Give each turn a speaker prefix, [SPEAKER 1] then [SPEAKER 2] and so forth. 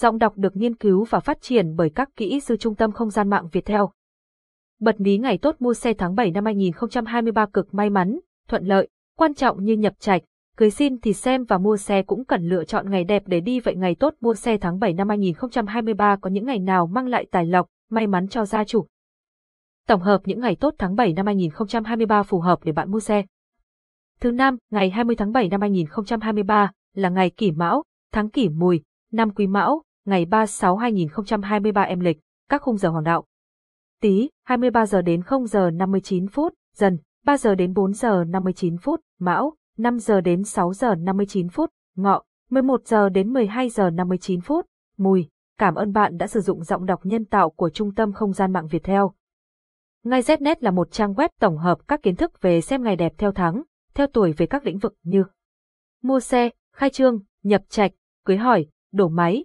[SPEAKER 1] Giọng đọc được nghiên cứu và phát triển bởi các kỹ sư Trung tâm Không gian mạng Việt Theo. Bật mí ngày tốt mua xe tháng 7 năm 2023 cực may mắn, thuận lợi, quan trọng như nhập trạch, cưới xin thì xem và mua xe cũng cần lựa chọn ngày đẹp để đi vậy ngày tốt mua xe tháng 7 năm 2023 có những ngày nào mang lại tài lộc, may mắn cho gia chủ. Tổng hợp những ngày tốt tháng 7 năm 2023 phù hợp để bạn mua xe. Thứ năm, ngày 20 tháng 7 năm 2023 là ngày kỷ mão, tháng kỷ mùi, năm quý mão, ngày 36-2023 em lịch, các khung giờ hoàng đạo. Tí, 23 giờ đến 0 giờ 59 phút, dần, 3 giờ đến 4 giờ 59 phút, mão, 5 giờ đến 6 giờ 59 phút, ngọ, 11 giờ đến 12 giờ 59 phút, mùi. Cảm ơn bạn đã sử dụng giọng đọc nhân tạo của Trung tâm Không gian mạng Việt Theo. Ngay Znet là một trang web tổng hợp các kiến thức về xem ngày đẹp theo tháng, theo tuổi về các lĩnh vực như mua xe, khai trương, nhập trạch, cưới hỏi, đổ máy,